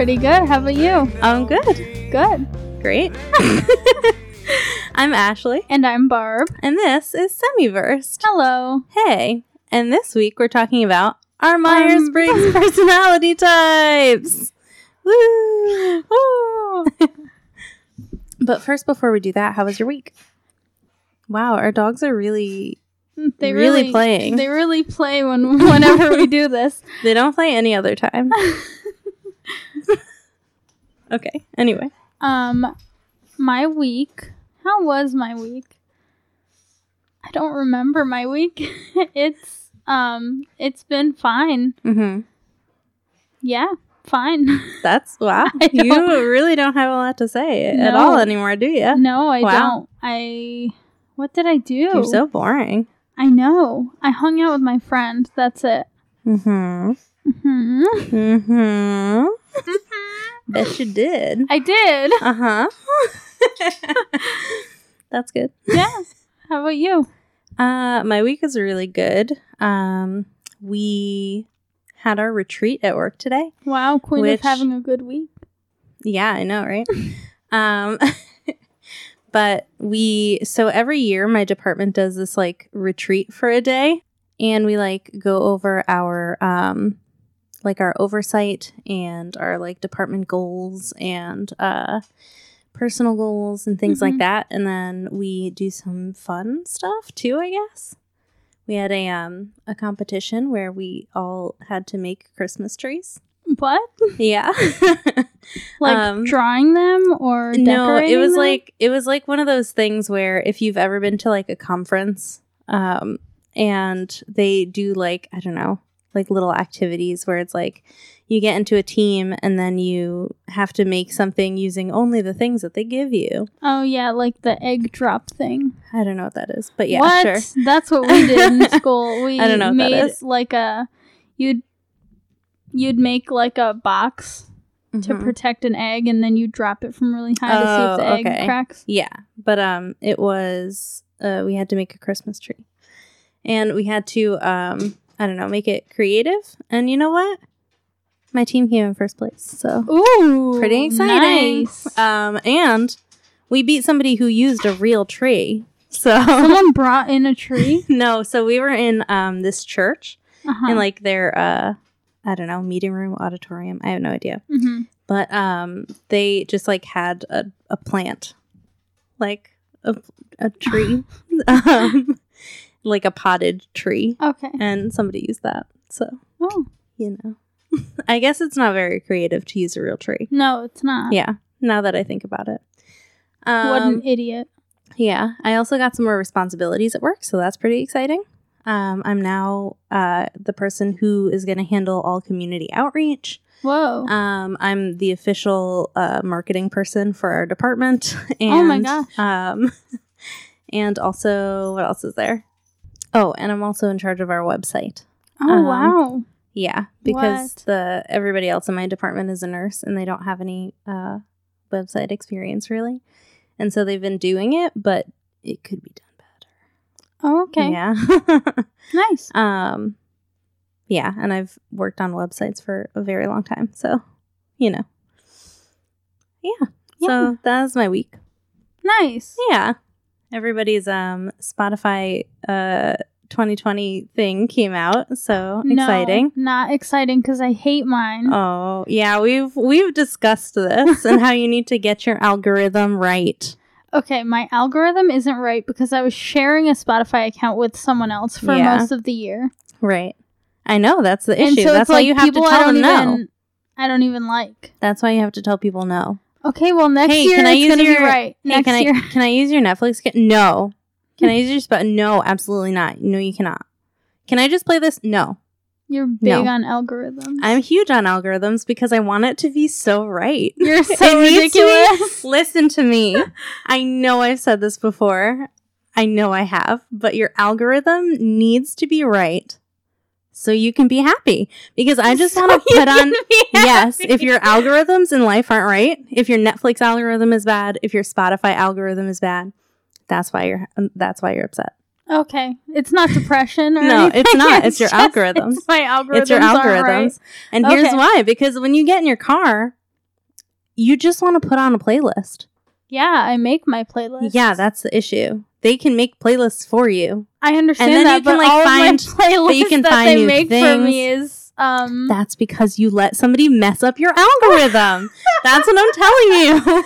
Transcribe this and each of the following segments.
Pretty good. How about you? I'm good. Good. Great. I'm Ashley, And I'm Barb. and this is Semiversed. Hello. Hey, and this week we're talking about our Myers um, Briggs personality types. Woo! Woo. But first, before we do that, how was your week? Wow, our dogs are really. They Really really, playing. They really play when whenever we do this. They don't play any other time. Okay, anyway. Um, my week. How was my week? I don't remember my week. it's um, it's been fine. Mm-hmm. Yeah, fine. That's wow. You really don't have a lot to say at all anymore, do you? no, I Wow. don't. I. What did I do? You're so boring. I know. I hung out with my friend. That's it. Mm-hmm. hmm Mm-hmm. Bet you did. I did. Uh-huh. That's good. Yeah. How about you? Uh my week is really good. Um we had our retreat at work today. Wow, Queen Which- is having a good week. Yeah, I know, right? um but we so every year my department does this like retreat for a day and we like go over our um like our oversight and our like department goals and uh personal goals and things like Mhm. that and then we do some fun stuff too, I guess. We had a um a competition where we all had to make Christmas trees. What? Yeah. Like Um, drawing them or no it was them? like it was like one of those things where if you've ever been to like a conference um and they do like i don't know like little activities where it's like you get into a team and then you have to make something using only the things that they give you Oh yeah, like the egg drop thing. i don't know what that is but yeah what? sure That's what we did in school. We I don't know made like a you'd you'd make like a box to Mhm. protect an egg and then you drop it from really high to see if the Oh, egg okay. cracks. Yeah, but um, it was uh, we had to make a Christmas tree, and we had to um, I don't know, make it creative. And you know what? My team came in first place, so Ooh. pretty exciting. Nice. Um, and we beat somebody who used a real tree. So Someone brought in a tree. no, so we were in um this church Uh-huh. in like their uh I don't know meeting room auditorium. I have no idea. Mhm. but um they just like had a, a plant like a, a tree um like a potted tree Okay. and somebody used that so Oh you know i guess it's not very creative to use a real tree no, it's not. yeah now that i think about it um, What an idiot. yeah i also got some more responsibilities at work so that's pretty exciting um, i'm now uh, the person who is going to handle all community outreach Whoa. Um, I'm the official uh, marketing person for our department. And, Oh my gosh. Um, and also, what else is there? Oh, and I'm also in charge of our website. oh um, wow. Yeah, because What? the everybody else in my department is a nurse and they don't have any uh, website experience really, and so they've been doing it, but it could be done better. Oh, okay. Yeah. Nice. Um, yeah, and I've worked on websites for a very long time, so you know. Yeah. Yeah. So that was my week. Nice. Yeah. Everybody's um Spotify uh 2020 thing came out, so No, exciting. Not exciting because I hate mine. Oh, yeah, we've we've discussed this and how you need to get your algorithm right. Okay, my algorithm isn't right because I was sharing a Spotify account with someone else for Yeah. most of the year. Right. I know that's the issue. so that's why like you have to tell them no. I don't even like. That's why you have to tell people no. Okay, well next Hey, year can I use gonna your- be right. Hey, next can year. I can I use your Netflix? No. Can I use your spot? No, absolutely not. No, you cannot. Can I just play this? No. You're big No. on algorithms. I'm huge on algorithms because I want it to be so right. You're so needs to ridiculous. Listen to me. I know I've said this before. I know I have, but your algorithm needs to be right so you can be happy. Because I just So want to put on yes, if your algorithms in life aren't right, if your Netflix algorithm is bad, if your Spotify algorithm is bad, that's why you're um, that's why you're upset. Okay, it's not depression. Or No, anything. it's not. It's your just- algorithms. It's my algorithms. it's your algorithms. right. And here's why because when you get in your car, you just want to put on a playlist. Yeah, I make my playlist. Yeah, that's the issue. They can make playlists for you. I understand then that, you can, but like, all find- of my playlists you can that find they make for me is um. That's because you let somebody mess up your algorithm. that's what I'm telling you.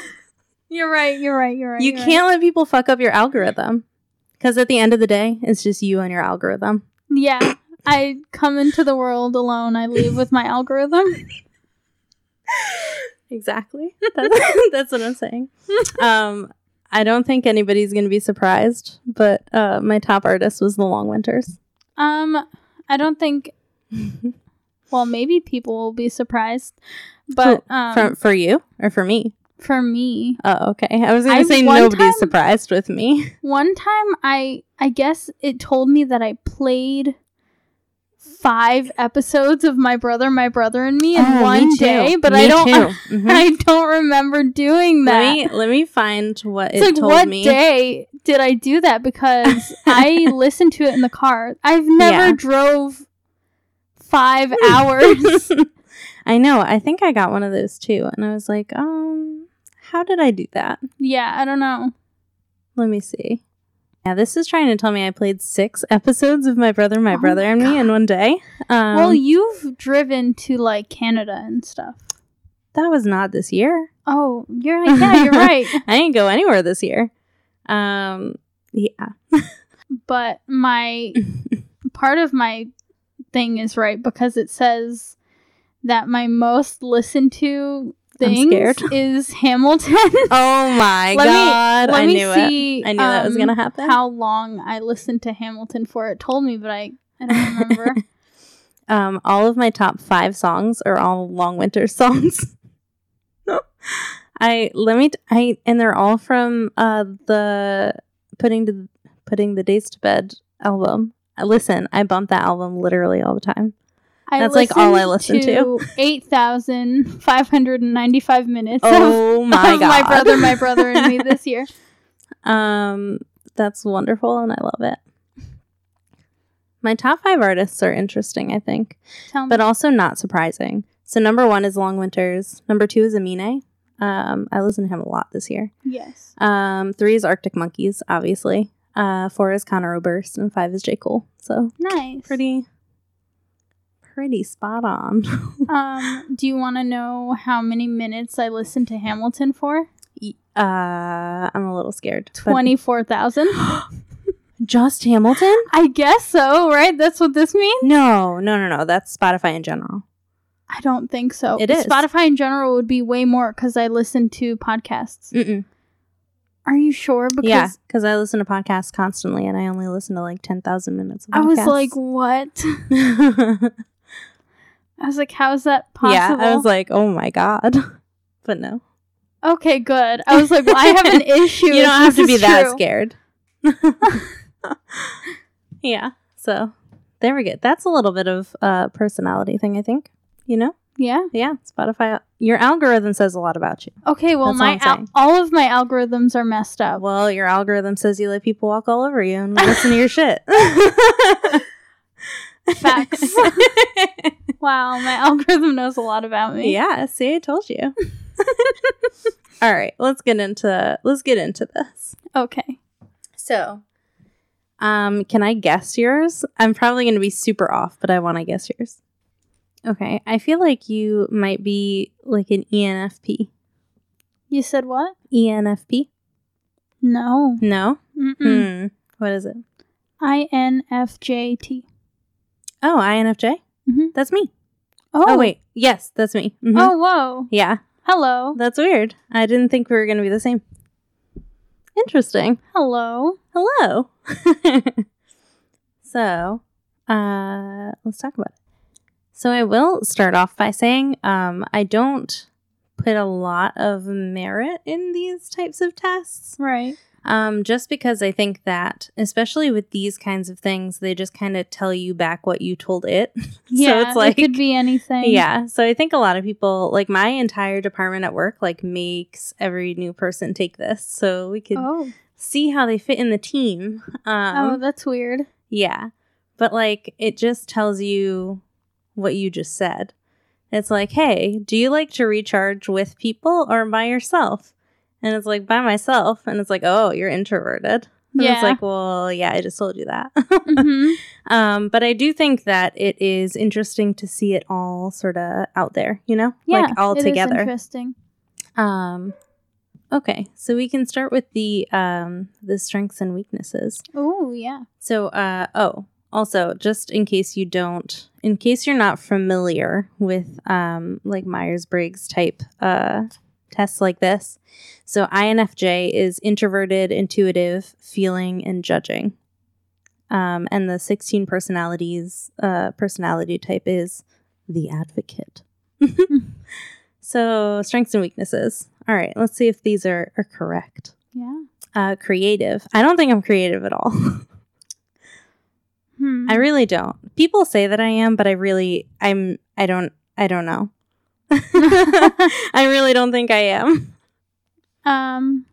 You're right. You're right. You're right. you you're can't let people fuck up your algorithm. Because at the end of the day, it's just you and your algorithm. Yeah, I come into the world alone. I leave with my algorithm. Exactly. That's, that's what I'm saying. Um, I don't think anybody's going to be surprised, but uh, my top artist was The Long Winters. Um, I don't think. Well, maybe people will be surprised, but um, for, for you or for me? for me, Oh, okay. I was going to say nobody's time- surprised with me. one time I I guess it told me that I played five episodes of My Brother, My Brother and Me in Oh, one me day, but Me I don't. Mhm. I don't remember doing that. Let me let me find what it's it like what me. day did I do that? Because I listened to it in the car. I've never Yeah. drove five hours. I know. I think I got one of those too, and I was like, um, how did I do that? yeah, I don't know. Let me see. Yeah, this is trying to tell me I played six episodes of My Brother, My Oh Brother, my and Me in one day. Um, well, you've driven to like Canada and stuff. that was not this year. Oh, you're right. Yeah, you're right. I didn't go anywhere this year. Um, yeah. But my part of my thing is right because it says that my most listened to things scared. is Hamilton. Oh my Let me- god! Let I me knew it. see. I knew that was um, gonna happen. How long I listened to Hamilton for? It told me, but I I don't remember. Um, all of my top five songs are all Long Winter songs. I let me. T- I and they're all from uh the putting to putting the days to bed album. Listen, I bump that album literally all the time. I That's, like, all I listen to. Eight thousand five hundred and ninety-five minutes. Oh of, my of god! my brother, my brother, and me this year. Um, that's wonderful, and I love it. My top five artists are interesting, I think, Tell me. but also not surprising. So number one is Long Winters. Number two is Amine. Um, I listened to him a lot this year. yes. Um, three is Arctic Monkeys, obviously. Uh, four is Conor Oberst, and five is J Cole. So Nice. pretty, pretty spot on. Um, do you want to know how many minutes I listened to Hamilton for? uh, I'm a little scared. Twenty-four thousand. Just Hamilton? I guess so, right? That's what this means. No, no, no, no. That's Spotify in general. I don't think so. It is. Spotify in general would be way more because I listen to podcasts. Mm-mm. Are you sure? Because yeah, because I listen to podcasts constantly, and I only listen to like ten thousand minutes. Of I was like, what? I was like, how is that possible? yeah, I was like, oh my god, but no, okay, good. I was like, well, I have an issue. you don't have to be that true. scared. yeah, so there we go. That's a little bit of uh personality thing, I think. You know, Yeah. yeah, Spotify. Your algorithm says a lot about you. Okay. Well, That's my al- all of my algorithms are messed up. Well, your algorithm says you let people walk all over you and listen to your shit. Facts. Wow, my algorithm knows a lot about me. Yeah, see, I told you. All right, let's get into let's get into this. Okay. So, um, can I guess yours? I'm probably going to be super off, but I want to guess yours. Okay, I feel like you might be like an ENFP. You said what? ENFP? No. No. Mm-mm. Hmm. What is it? INFJT. Oh, INFJ. Mhm. That's me. Oh, Oh, wait, yes, that's me. Mhm. Oh, whoa. yeah, Hello. that's weird. I didn't think we were going to be the same. Interesting. Hello. Hello. so, uh, let's talk about it. So, I will start off by saying um, I don't put a lot of merit in these types of tests. Right. Um, just because I think that, especially with these kinds of things, they just kind of tell you back what you told it. Yeah. so it's like, it could be anything. yeah. So I think a lot of people, like my entire department at work, like makes every new person take this. So we could Oh. see how they fit in the team. Um, oh, that's weird. yeah. But like it just tells you what you just said. It's like, hey, do you like to recharge with people or by yourself? And it's like, by myself. And it's like, oh, you're introverted. And Yeah. it's like, well, yeah, I just told you that. hmm um, but I do think that it is interesting to see it all sort of out there, you know? Yeah, like all it is together. interesting. Um, okay, so we can start with the um, the strengths and weaknesses. Oh yeah. So, uh, oh, also, just in case you don't, in case you're not familiar with um, like Myers Briggs type uh, tests like this, so INFJ is introverted, intuitive, feeling, and judging. Um, and the 16 personalities uh, personality type is the advocate. so, strengths and weaknesses. All right, let's see if these are, are correct. Yeah. Uh, creative. I don't think I'm creative at all. Hmm. I really don't. People say that I am, but I really I'm I don't I don't know. I really don't think I am. um.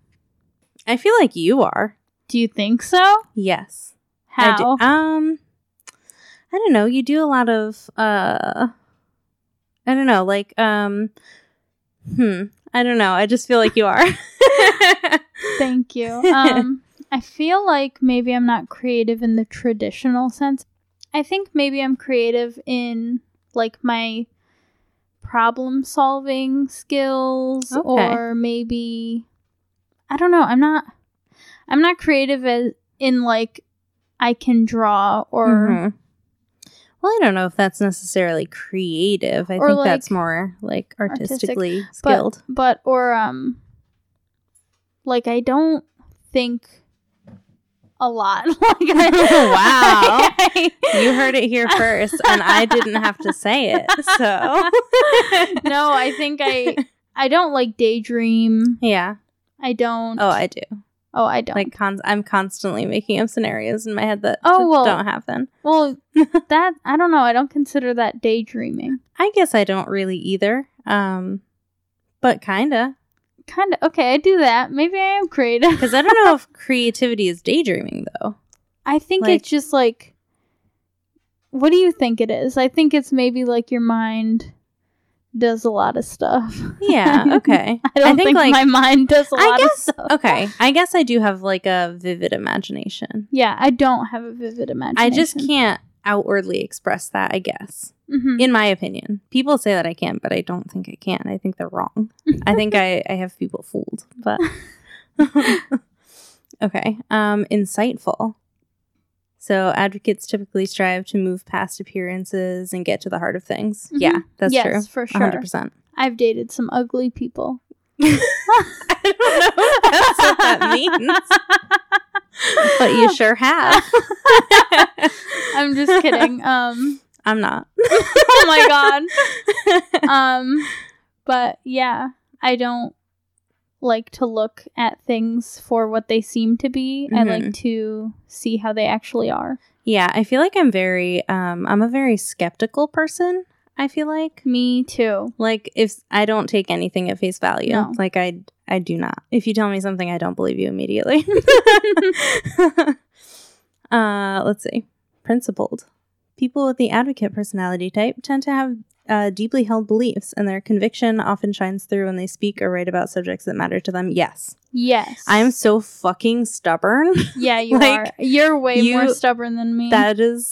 I feel like you are. Do you think so? Yes. How? I do. Um I don't know. You do a lot of uh I don't know, like um hmm, I don't know. I just feel like you are. Thank you. Um, I feel like maybe I'm not creative in the traditional sense. I think maybe I'm creative in like my problem solving skills Okay. or maybe I don't know. I'm not I'm not creative as in like I can draw or Mhm. Well, I don't know if that's necessarily creative. I think that's more like artistic, artistically but skilled. but or um like I don't think a lot. like I, Wow. You heard it here first, and I didn't have to say it. So, no, I think I I don't like daydream. yeah. I don't. Oh, I do. oh, I don't. Like, con- I'm constantly making up scenarios in my head that, Oh, well. don't happen. well, that I don't know. I don't consider that daydreaming. I guess I don't really either. Um, but kinda, Kind of okay. I do that. Maybe I am creative. because I don't know if creativity is daydreaming though. I think Like- it's just like. What do you think it is? I think it's maybe like your mind does a lot of stuff. Yeah. Okay. I don't think, think, like- my mind does a I lot guess. of stuff. Okay. I guess I do have like a vivid imagination. Yeah, I don't have a vivid imagination. I just can't outwardly express that. I guess. Mhm. in my opinion. People say that I can, but I don't think I can. I think they're wrong. I think I, I have people fooled, but okay. Um, insightful. So advocates typically strive to move past appearances and get to the heart of things. Mhm. Yeah, that's true. yes, true. for sure. hundred percent. I've dated some ugly people. I don't know if that's what that means, but you sure have. I'm just kidding. Um, I'm not. oh my god. Um, but yeah, I don't like to look at things for what they seem to be. I Mhm. like to see how they actually are. Yeah, I feel like I'm very um I'm a very skeptical person, I feel like. Me too. Like if I don't take anything at face value. No. Like I I do not. If you tell me something I don't believe you immediately. uh let's see. Principled. People with the advocate personality type tend to have uh, deeply held beliefs, and their conviction often shines through when they speak or write about subjects that matter to them. Yes, Yes. I'm so fucking stubborn. Yeah, you like, are. You're way you- more stubborn than me. that is,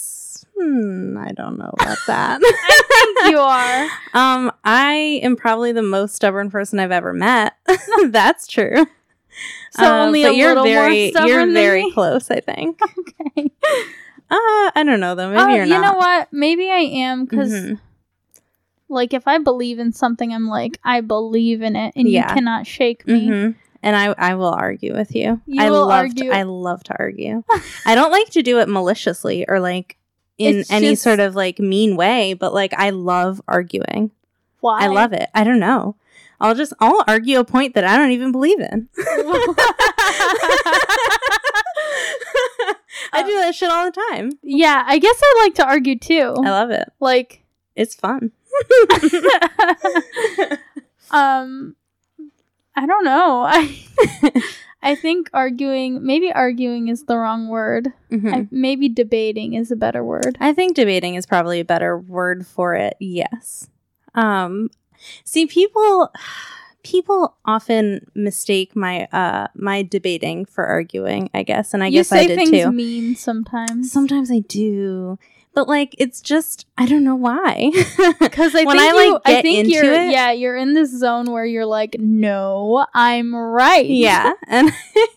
hmm, I don't know about that. I think you are. Um, I am probably the most stubborn person I've ever met. That's true. So Uh, only a you're little very, more stubborn You're very close, I think. Okay. Uh, I don't know though. Maybe oh, you're you not. You know what? Maybe I am because, Mhm. like, if I believe in something, I'm like, I believe in it, and Yeah. you cannot shake me. Mhm. And I, I will argue with you. You I will love argue. To, I love to argue. I don't like to do it maliciously or like in It's any just- sort of like mean way, but like I love arguing. Why? I love it. I don't know. I'll just I'll argue a point that I don't even believe in. I do that shit all the time. yeah, I guess I like to argue too. I love it. like, It's fun. um, I don't know. I I think arguing, maybe arguing is the wrong word. Mhm. I, maybe debating is a better word. I think debating is probably a better word for it. Yes. Um see people people often mistake my uh my debating for arguing, I guess, and I you guess I did things too. mean sometimes. Sometimes I do. But like it's just I don't know why. Because I when think I you, like I get think you're, it, yeah, you're in this zone where you're like, no, I'm right. yeah, and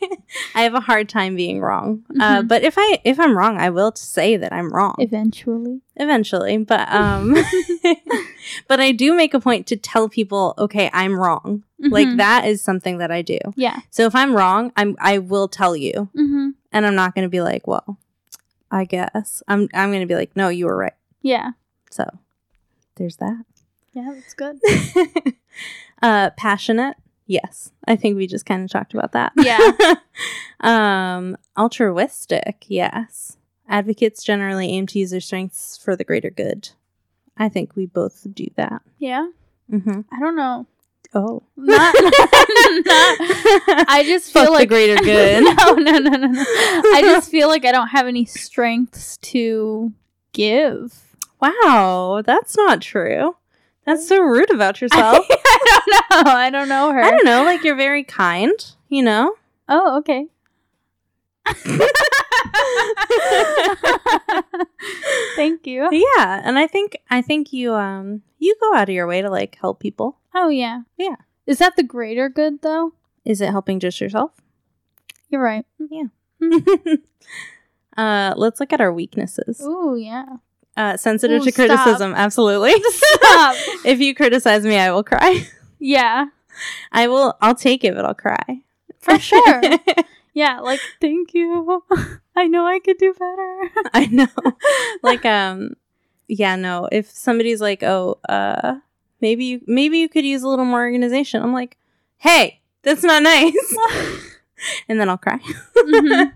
I have a hard time being wrong. Uh, Mhm. but if I if I'm wrong, I will say that I'm wrong. Eventually. eventually but um but i do make a point to tell people okay i'm wrong like Mhm. that is something that i do Yeah. so if i'm wrong i'm i will tell you hmm and i'm not going to be like well i guess i'm i'm going to be like no you were right Yeah. so there's that Yeah, that's good. uh passionate yes i think we just kind of talked about that Yeah. um altruistic yes advocates generally aim to use their strengths for the greater good i think we both do that yeah. mm-hmm. I don't know. Oh. Not, not I just feel Fuck the greater good. no, no, no, no, no. I just feel like I don't have any strengths to give. wow, that's not true. That's so rude about yourself. I don't know. I don't know her. I don't know, like you're very kind, you know? Oh, okay. Thank you. Yeah, and I think I think you um you go out of your way to like help people. Oh yeah. Yeah. Is that the greater good though? Is it helping just yourself? You're right. Yeah. uh let's look at our weaknesses. Oh yeah. Uh sensitive Ooh, to stop. criticism, absolutely. Stop. if you criticize me, I will cry. yeah, I will I'll take it, but I'll cry. for sure. Yeah, like thank you. I know I could do better. I know. like um yeah, no. If somebody's like, "Oh, uh maybe you maybe you could use a little more organization." I'm like, "Hey, that's not nice." and then I'll cry. Mhm.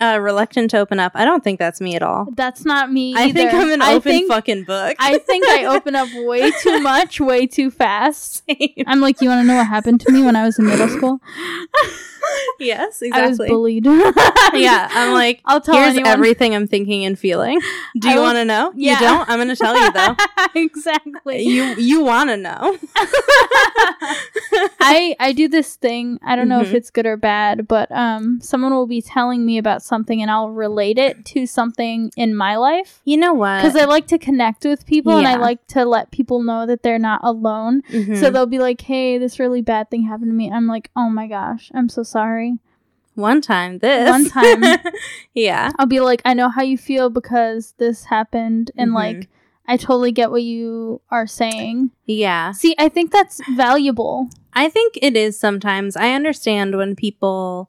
Uh reluctant to open up. I don't think that's me at all. That's not me. I think. I'm an I open think- fucking book. I think I open up way too much, way too fast. Same. I'm like, you want to know what happened to me when I was in middle school? yes, exactly. I was bullied. yeah, I'm like, I'll tell here's anyone. everything I'm thinking and feeling. Do you want to know? Yeah. You don't? I'm going to tell you though. exactly. you you want to know. I I do this thing. I don't know if Mhm. it's good or bad, but um, someone will be telling me about something, and I'll relate it to something in my life You know what? because I like to connect with people, and I like to let people know that they're not alone. Mhm. So they'll be like, "Hey, this really bad thing happened to me." I'm like, "Oh my gosh, I'm so sorry." one time this. One time. yeah. I'll be like, "I know how you feel because this happened," and Mhm. like, I totally get what you are saying. Yeah. See, I think that's valuable. I think it is sometimes. I understand when people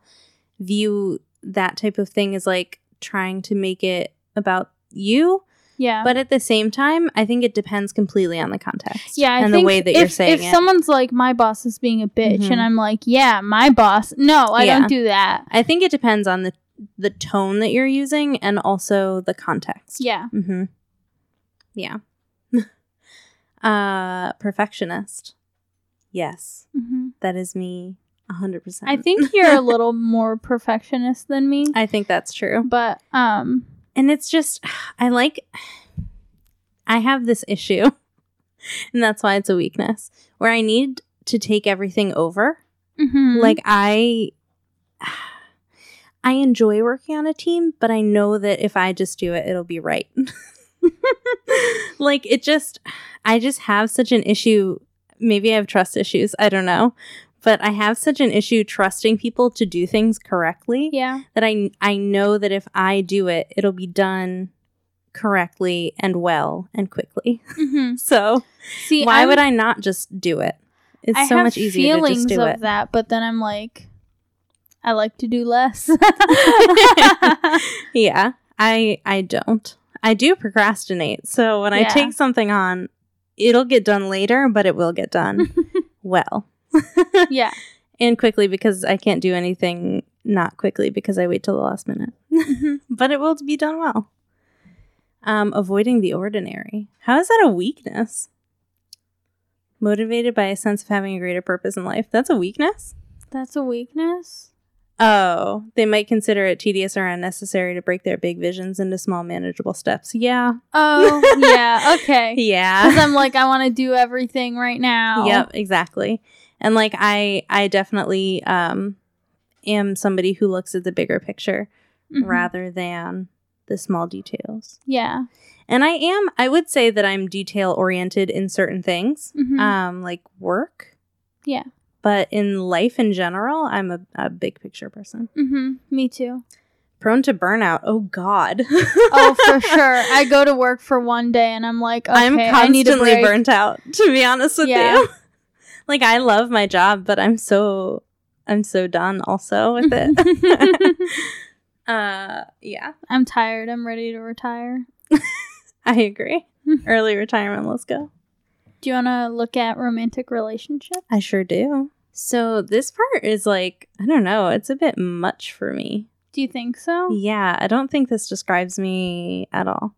view that type of thing is like trying to make it about you, Yeah. but at the same time, I think it depends completely on the context. Yeah, I and think the way that if, you're saying if it. someone's like, "My boss is being a bitch," Mhm. and I'm like, "Yeah, my boss." No, I Yeah. don't do that. I think it depends on the the tone that you're using and also the context. Yeah. Mm-hmm. Yeah. uh, perfectionist. Yes, hmm that is me. Hundred percent. I think you're a little more perfectionist than me, I think that's true. but um, And it's just, I like, I have this issue, and that's why it's a weakness, where I need to take everything over. mhm. Like, I. I enjoy working on a team, but I know that if I just do it, it'll be right. like, it just, I just have such an issue. Maybe I have trust issues. I don't know. But I have such an issue trusting people to do things correctly yeah, that I I know that if I do it, it'll be done correctly and well and quickly. hmm So see, why I'm- would I not just do it? It's I so much easier to just do of it. that, but then I'm like, I like to do less. yeah, I I don't. I do procrastinate. So when I take something on, it'll get done later, but it will get done well yeah, and quickly because I can't do anything not quickly because I wait till the last minute. Mhm. but it will be done well. Um, avoiding the ordinary. How is that a weakness? Motivated by a sense of having a greater purpose in life. That's a weakness. that's a weakness. Oh, they might consider it tedious or unnecessary to break their big visions into small, manageable steps. Yeah. Oh, yeah. Okay. Yeah. Because I'm like, I want to do everything right now. Yep, exactly. And like I I definitely um am somebody who looks at the bigger picture Mhm. rather than the small details. Yeah. And I am I would say that I'm detail oriented in certain things. Mhm. Um like work. Yeah. But in life in general, I'm a, a big picture person. hmm Me too. Prone to burnout. Oh god. Oh, for sure. I go to work for one day and I'm like, okay, I'm I need a constantly burnt out, to be honest with Yeah. you. Like I love my job, but I'm so I'm so done also with it. uh yeah, I'm tired. I'm ready to retire. I agree. Early retirement, let's go. Do you want to look at romantic relationships? I sure do. So this part is like, I don't know, it's a bit much for me. Do you think so? Yeah, I don't think this describes me at all.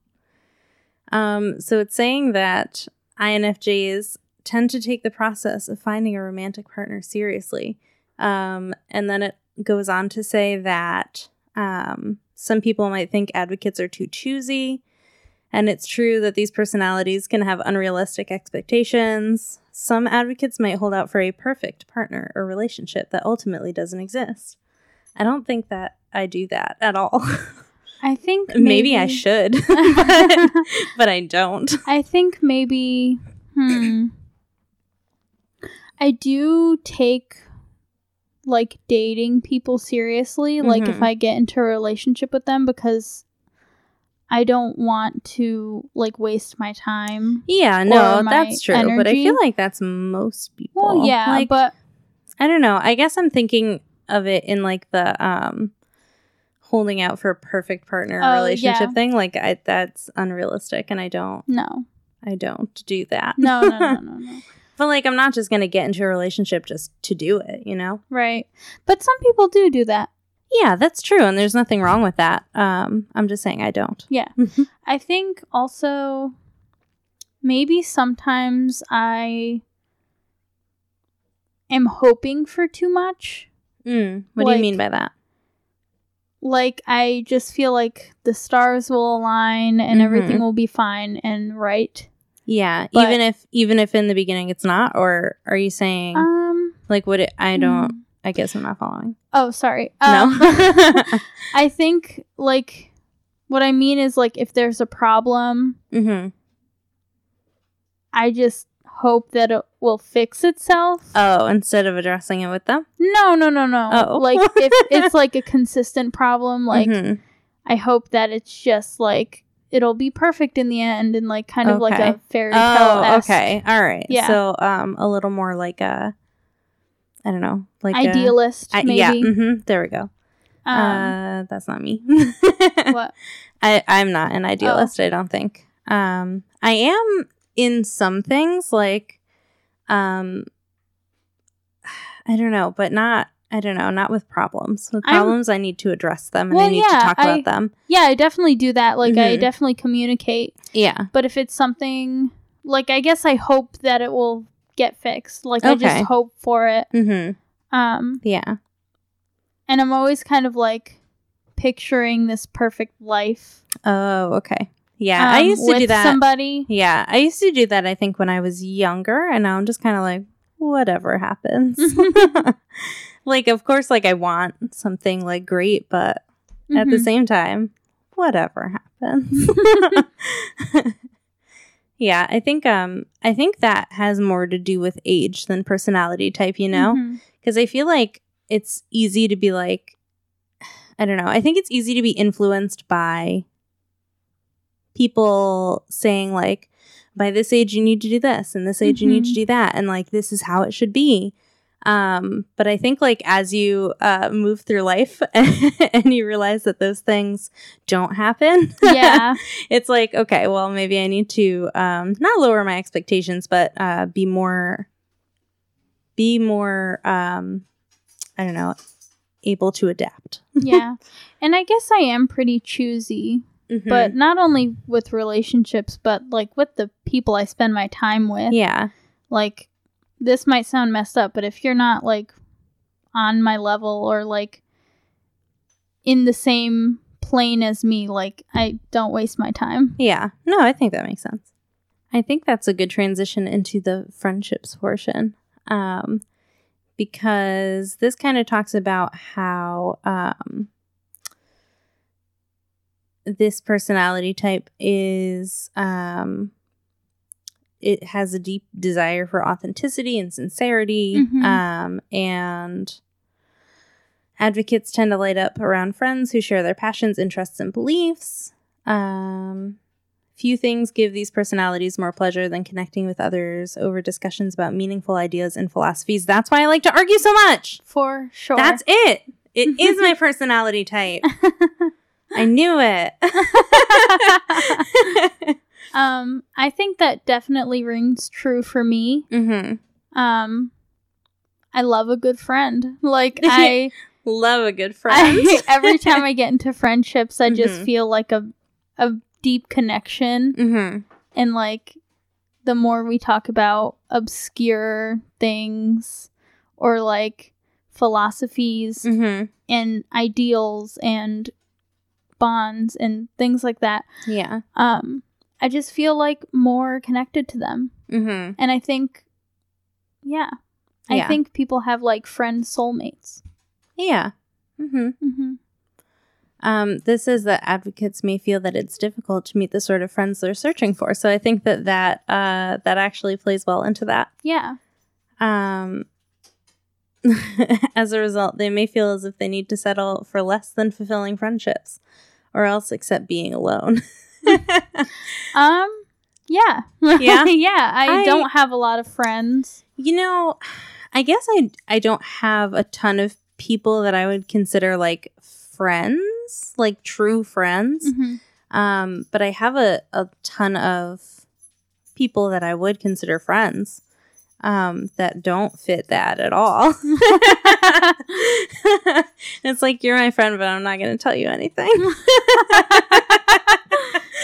Um, so it's saying that INFJs tend to take the process of finding a romantic partner seriously. Um, and then it goes on to say that um, some people might think advocates are too choosy. And it's true that these personalities can have unrealistic expectations. Some advocates might hold out for a perfect partner or relationship that ultimately doesn't exist. I don't think that I do that at all. I think maybe, I should, but, but I don't. I think maybe. Hmm. I do take like dating people seriously. Like if Mhm. I get into a relationship with them because I don't want to like waste my time. Yeah, no, that's true. But I feel like that's most people. Well, yeah, like, but I don't know. I guess I'm thinking of it in like the um holding out for a perfect partner Oh, relationship yeah. thing. Like I, that's unrealistic, and I don't. no, I don't do that. no, no, no, no, no. But like, I'm not just gonna get into a relationship just to do it. You know. Right, but some people do do that. Yeah, that's true, and there's nothing wrong with that. Um, I'm just saying I don't. Yeah. I think also maybe sometimes I am hoping for too much. Mm, what do you mean by that? Like I just feel like the stars will align and Mhm. everything will be fine and right. Yeah, But- even if even if in the beginning it's not, or are you saying Um like would it? I don't. hmm. I guess I'm not following. Oh, sorry. No. Um, I think like what I mean is like if there's a problem, hmm I just hope that it will fix itself. Oh, instead of addressing it with them. No, no, no, no. Oh. Like if it's like a consistent problem, like Mhm. I hope that it's just like it'll be perfect in the end and like kind of like a fairy tale. Oh, okay, all right. Yeah. So, um, a little more like a, I don't know, like a- Idealist, I- yeah. hmm there we go. Um, uh, that's not me. what? I I'm not an idealist. I don't think. Um, I am in some things like, um, I don't know, but not. I don't know, not with problems. With I'm- problems, I need to address them and I need yeah, to talk I- about them. Yeah, I definitely do that. Like I Mhm. definitely communicate. Yeah. But if it's something like I guess I hope that it will get fixed. Like I just hope for it. Mm-hmm. Um Yeah. and I'm always kind of like picturing this perfect life. Oh, okay. Yeah, I um, used to do that. Somebody. Yeah, I used to do that. I think when I was younger, and now I'm just kind of like, whatever happens. like, of course, like I want something like great, but at the Mhm. same time, whatever happens. yeah, I think um, I think that has more to do with age than personality type. You know, Mhm. because I feel like it's easy to be like, I don't know. I think it's easy to be influenced by people saying like, by this age you need to do this, and this age you need to Mhm. do that, and like this is how it should be. Um, but I think like as you uh, move through life and you realize that those things don't happen, yeah. it's like okay, well maybe I need to um, not lower my expectations, but uh, be more, be more, um, I don't know, able to adapt. yeah. And I guess I am pretty choosy, Mm-hmm. but not only with relationships, but like with the people I spend my time with. yeah, Like this might sound messed up, but if you're not like on my level or like in the same plane as me. Like I don't waste my time. Yeah. No, I think that makes sense. I think that's a good transition into the friendships portion. Um, because this kind of talks about how um, this personality type is um, it has a deep desire for authenticity and sincerity Mhm. um, and advocates tend to light up around friends who share their passions interests and beliefs. Um, few things give these personalities more pleasure than connecting with others over discussions about meaningful ideas and philosophies. That's why i like to argue so much. For sure. that's it. It is my personality type i knew it um I think that definitely rings true for me. hmm Um I love a good friend. Like I, love a good friend I every time I get into friendships I just Mhm. feel like a a deep connection hmm and like the more we talk about obscure things or like philosophies hmm and ideals and bonds and things like that. Yeah. Um i just feel like more connected to them. Hmm and i think yeah i Yeah. think people have like friend soulmates. Yeah. Hmm hmm Um, this is that advocates may feel that it's difficult to meet the sort of friends they're searching for. So I think that that uh, that actually plays well into that. yeah. Um, as a result, they may feel as if they need to settle for less than fulfilling friendships, or else except being alone. um yeah Yeah? yeah I, I- don't have a lot of friends you know, I guess I I don't have a ton of people that I would consider like friends, like true friends. Mhm. Um, but I have a, a ton of people that I would consider friends um, that don't fit that at all. it's like, you're my friend, but I'm not going to tell you anything.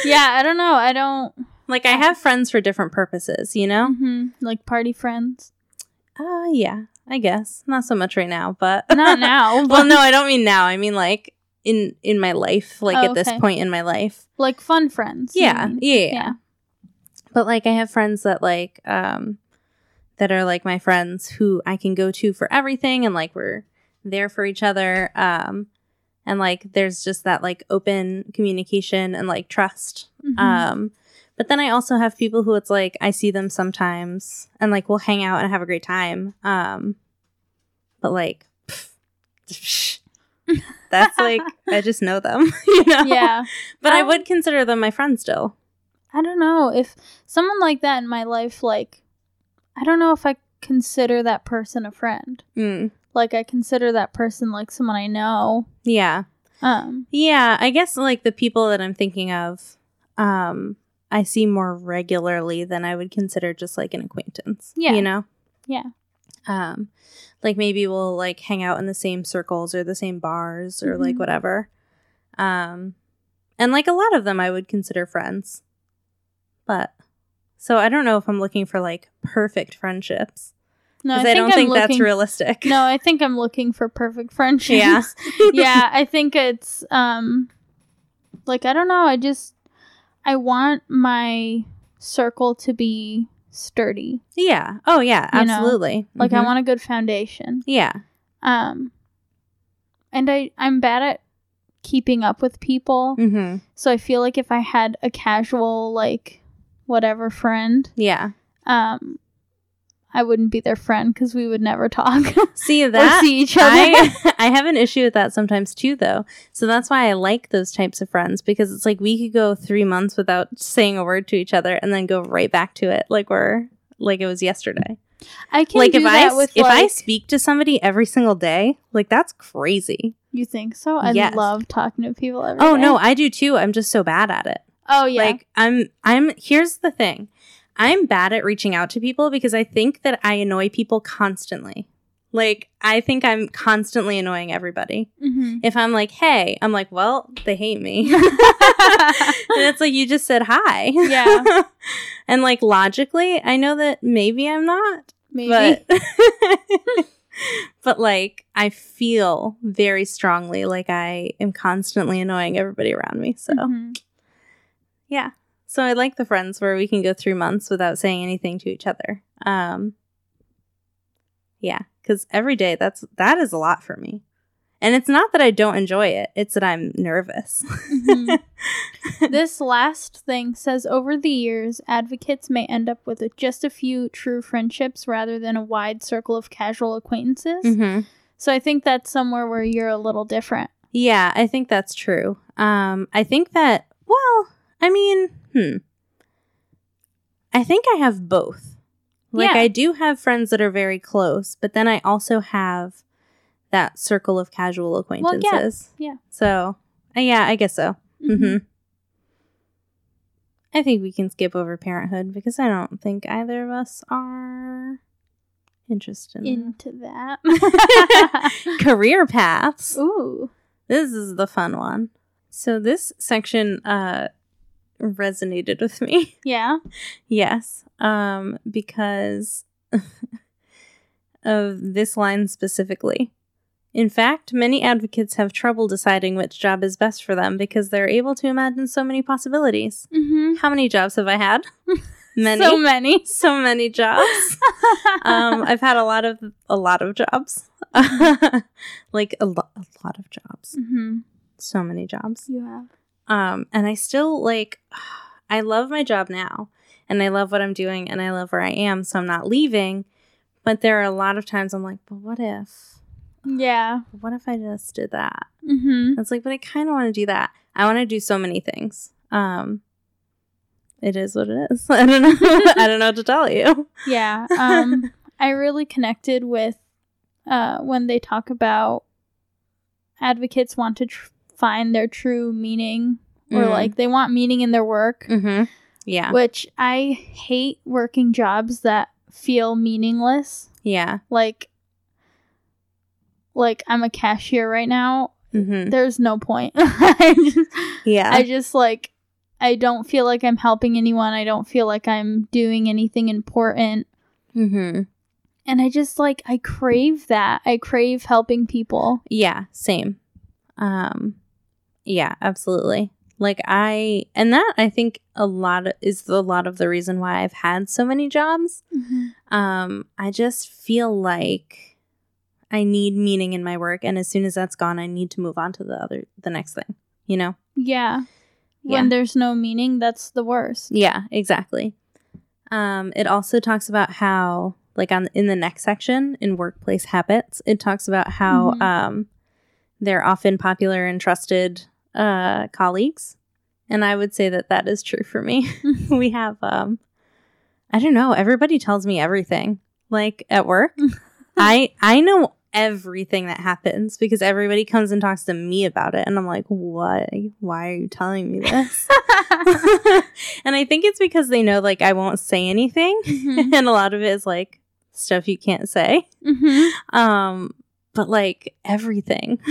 yeah i don't know i don't like, I have friends for different purposes, you know? mhm, like party friends Uh, yeah, I guess. Not so much right now, but. not now well, but no, I don't mean now. I mean, like, in in my life, like Oh, at this point in my life. like fun friends Yeah, yeah, yeah, yeah But like I have friends that like um that are like my friends who I can go to for everything and like we're there for each other. Um and like there's just that like open communication and like trust. Mhm. Um but then I also have people who it's like I see them sometimes and like we'll hang out and have a great time. Um but like pff, that's like I just know them, you know. yeah But I Um, would consider them my friends still. I don't know if someone like that in my life, like, I don't know if I consider that person a friend. Mm. Like, I consider that person like someone I know. Yeah. Um, Yeah, I guess like the people that I'm thinking of, um, I see more regularly than I would consider just like an acquaintance. Yeah. You know? Yeah. Um, like maybe we'll like hang out in the same circles or the same bars or like Mhm. whatever. Um, and like a lot of them I would consider friends. But so I don't know if I'm looking for like perfect friendships. no, Because I, don't I'm think that's looking- realistic. No, I think I'm looking for perfect friendships. Yeah. yeah, I think it's um like I don't know, I just I want my circle to be sturdy. Yeah. Oh yeah, You know, absolutely. Like I Mhm. want a good foundation. Yeah. Um and I I'm bad at keeping up with people. Mm-hmm. So I feel like if I had a casual like whatever friend, Yeah. um I wouldn't be their friend cuz we would never talk See that see each other. I, I have an issue with that sometimes too, though. So that's why I like those types of friends because it's like we could go three months without saying a word to each other and then go right back to it like we're like it was yesterday. I can like do if that I with if I speak to somebody every single day, like that's crazy. You think so? I Yes. love talking to people every Oh day. no, I do too. I'm just so bad at it. Oh yeah. Like I'm I'm here's the thing. I'm bad at reaching out to people because I think that I annoy people constantly. Like I think I'm constantly annoying everybody. Mhm. if I'm like, hey, I'm like, well, they hate me. and it's like, you just said hi. Yeah. and like, logically, I know that maybe I'm not. Maybe. But but like I feel very strongly like I am constantly annoying everybody around me. So Mhm. Yeah. So I like the friends where we can go through months without saying anything to each other. Um Yeah, cuz every day that's that is a lot for me. And it's not that I don't enjoy it, it's that I'm nervous. Mhm. this last thing says over the years, advocates may end up with a, just a few true friendships rather than a wide circle of casual acquaintances. Mhm. So I think that's somewhere where you're a little different. Yeah, I think that's true. Um, I think that, well, I mean, hmm. I think I have both. Like, Yeah. I do have friends that are very close, but then I also have that circle of casual acquaintances. yeah. yeah. So, uh, yeah, I guess so. Mhm. hmm I think we can skip over parenthood because I don't think either of us are interested in Into that. career paths. Ooh. This is the fun one. So this section uh resonated with me. Yeah. yes. Um because of this line specifically. In fact, many advocates have trouble deciding which job is best for them because they're able to imagine so many possibilities. Mm-hmm. How many jobs have I had? Many. So many. so many jobs. um, I've had a lot of a lot of jobs, like a, lo- a lot of jobs, hmm so many jobs. You have. Um, and I still like, I love my job now, and I love what I'm doing, and I love where I am, so I'm not leaving. But there are a lot of times I'm like, but what if? Yeah. What if I just did that? Mm-hmm. It's like, but I kind of want to do that. I want to do so many things. Um, it is what it is. I don't know. I don't know what to tell you. Yeah. Um, I really connected with uh, when they talk about advocates want to tr- find their true meaning or Mm. like they want meaning in their work, Mm-hmm. Yeah. which I hate working jobs that feel meaningless. Yeah. Like, like I'm a cashier right now. Mm-hmm. There's no point. I just, Yeah. I just like I don't feel like I'm helping anyone. I don't feel like I'm doing anything important. mm-hmm. And I just like I crave that. I crave helping people. Yeah. Same. Um. Yeah. Absolutely. Like I, and that I think a lot of, is a lot of the reason why I've had so many jobs. Um. I just feel like I need meaning in my work, and as soon as that's gone, I need to move on to the other, the next thing. You know. Yeah. Yeah. When there's no meaning, that's the worst. Yeah, exactly. Um, it also talks about how, like, on in the next section in workplace habits, it talks about how Mhm. um, they're often popular and trusted uh, colleagues, and I would say that that is true for me. we have, um, I don't know, everybody tells me everything. Like at work, I I know everything that happens because everybody comes and talks to me about it, and I'm like, what? Why are you telling me this? and I think it's because they know like I won't say anything, Mhm. and a lot of it is like stuff you can't say. Mhm. Um, but like everything.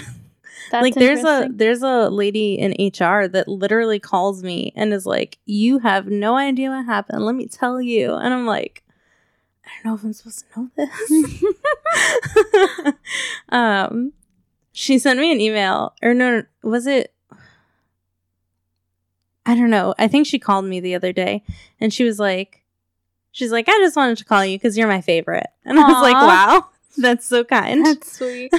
That's like there's a there's a lady in HR that literally calls me and is like, "You have no idea what happened. Let me tell you." And I'm like, I don't know if I'm supposed to know this. um, she sent me an email, or no, no, was it? I don't know. I think she called me the other day, and she was like, "She's like, I just wanted to call you because you're my favorite." And I was like, "Wow, that's so kind." That's sweet.